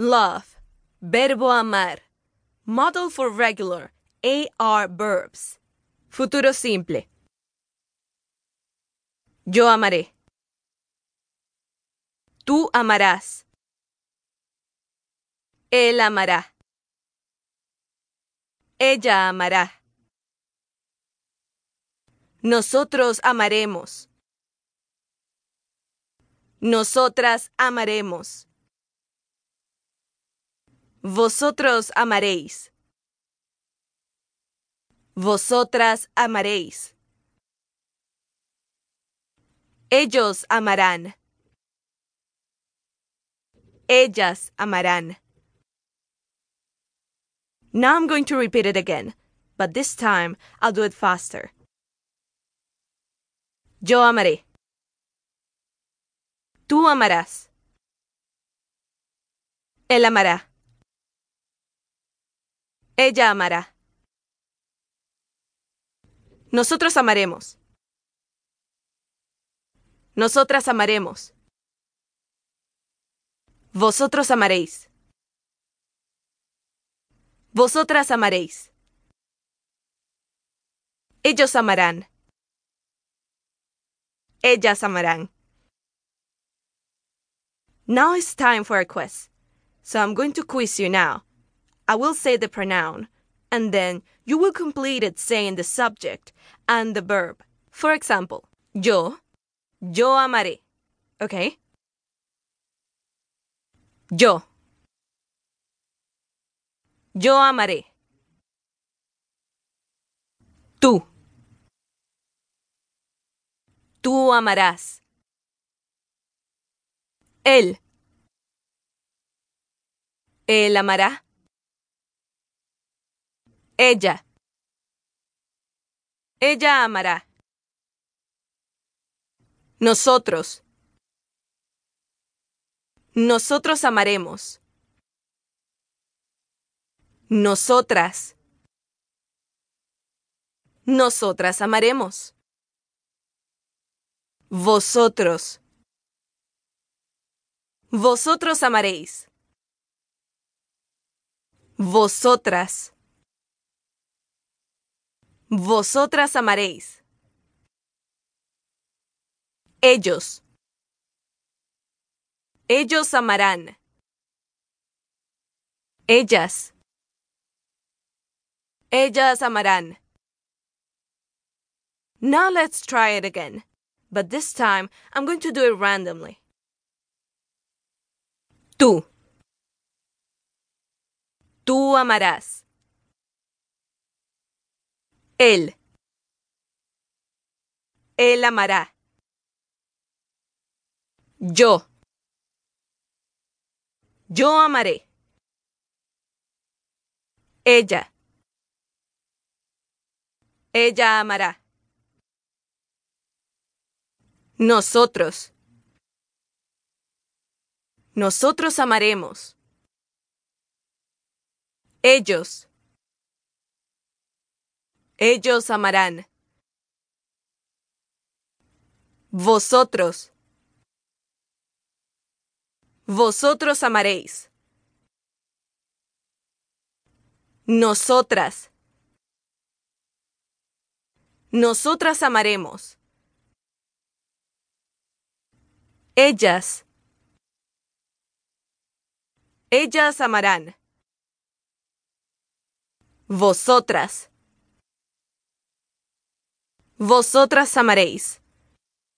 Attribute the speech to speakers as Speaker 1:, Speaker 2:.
Speaker 1: Love. Verbo amar. Model for regular. AR verbs. Futuro simple. Yo amaré. Tú amarás. Él amará. Ella amará. Nosotros amaremos. Nosotras amaremos. Vosotros amaréis. Vosotras amaréis. Ellos amarán. Ellas amarán. Now I'm going to repeat it again, but this time I'll do it faster. Yo amaré. Tú amarás. Él amará. Ella amará. Nosotros amaremos. Nosotras amaremos. Vosotros amaréis. Vosotras amaréis. Ellos amarán. Ellas amarán. Now it's time for a quiz. So I'm going to quiz you now. I will say the pronoun, and then you will complete it saying the subject and the verb. For example, yo, yo amaré. Okay? Yo. Yo amaré. Tú. Tú amarás. Él. Él amará. Ella. Ella amará. Nosotros. Nosotros amaremos. Nosotras. Nosotras amaremos. Vosotros. Vosotros amaréis. Vosotras. Vosotras amaréis. Ellos. Ellos amarán. Ellas. Ellas amarán. Now let's try it again. But this time I'm going to do it randomly. Tú. Tú amarás. Él. Él amará. Yo. Yo amaré. Ella. Ella amará. Nosotros. Nosotros amaremos. Ellos. Ellos amarán. Vosotros. Vosotros amaréis. Nosotras. Nosotras amaremos. Ellas. Ellas amarán. Vosotras. Vosotras amaréis.